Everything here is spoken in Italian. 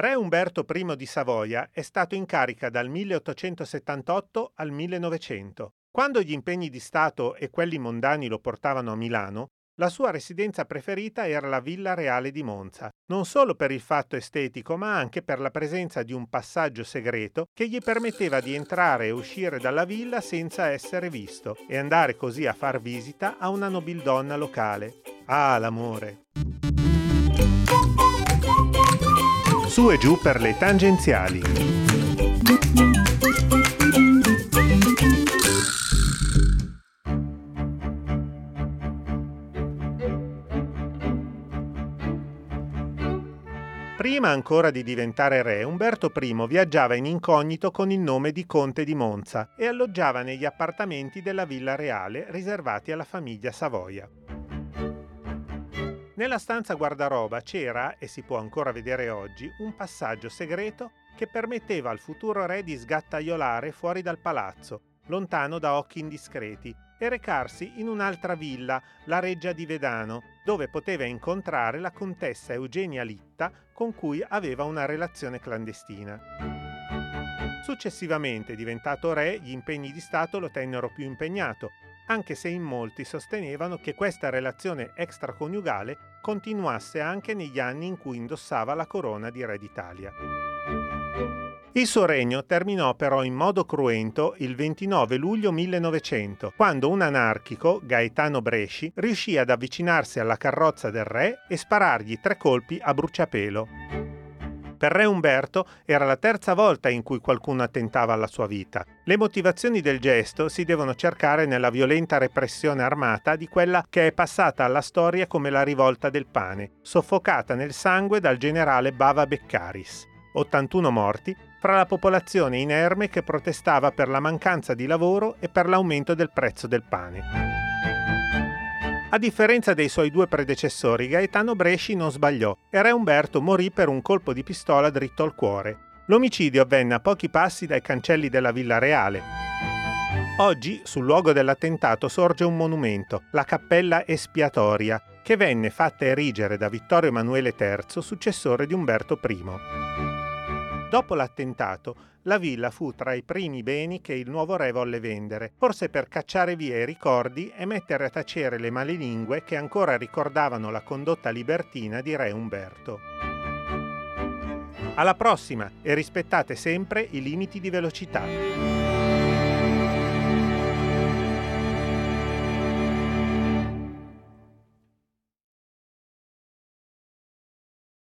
Re Umberto I di Savoia è stato in carica dal 1878 al 1900. Quando gli impegni di Stato e quelli mondani lo portavano a Milano, la sua residenza preferita era la Villa Reale di Monza, non solo per il fatto estetico, ma anche per la presenza di un passaggio segreto che gli permetteva di entrare e uscire dalla villa senza essere visto e andare così a far visita a una nobildonna locale. Ah, l'amore! Su e giù per le tangenziali. Prima ancora di diventare re, Umberto I viaggiava in incognito con il nome di Conte di Monza e alloggiava negli appartamenti della Villa Reale riservati alla famiglia Savoia. Nella stanza guardaroba c'era, e si può ancora vedere oggi, un passaggio segreto che permetteva al futuro re di sgattaiolare fuori dal palazzo, lontano da occhi indiscreti, e recarsi in un'altra villa, la Reggia di Vedano, dove poteva incontrare la contessa Eugenia Litta con cui aveva una relazione clandestina. Successivamente, diventato re, gli impegni di Stato lo tennero più impegnato, anche se in molti sostenevano che questa relazione extraconiugale continuasse anche negli anni in cui indossava la corona di re d'Italia. Il suo regno terminò però in modo cruento il 29 luglio 1900, quando un anarchico, Gaetano Bresci, riuscì ad avvicinarsi alla carrozza del re e sparargli tre colpi a bruciapelo. Per Re Umberto era la terza volta in cui qualcuno attentava alla sua vita. Le motivazioni del gesto si devono cercare nella violenta repressione armata di quella che è passata alla storia come la rivolta del pane, soffocata nel sangue dal generale Bava Beccaris. 81 morti, fra la popolazione inerme che protestava per la mancanza di lavoro e per l'aumento del prezzo del pane. A differenza dei suoi due predecessori, Gaetano Bresci non sbagliò e Re Umberto morì per un colpo di pistola dritto al cuore. L'omicidio avvenne a pochi passi dai cancelli della Villa Reale. Oggi, sul luogo dell'attentato, sorge un monumento, la Cappella Espiatoria, che venne fatta erigere da Vittorio Emanuele III, successore di Umberto I. Dopo l'attentato, la villa fu tra i primi beni che il nuovo re volle vendere, forse per cacciare via i ricordi e mettere a tacere le malelingue che ancora ricordavano la condotta libertina di re Umberto. Alla prossima e rispettate sempre i limiti di velocità.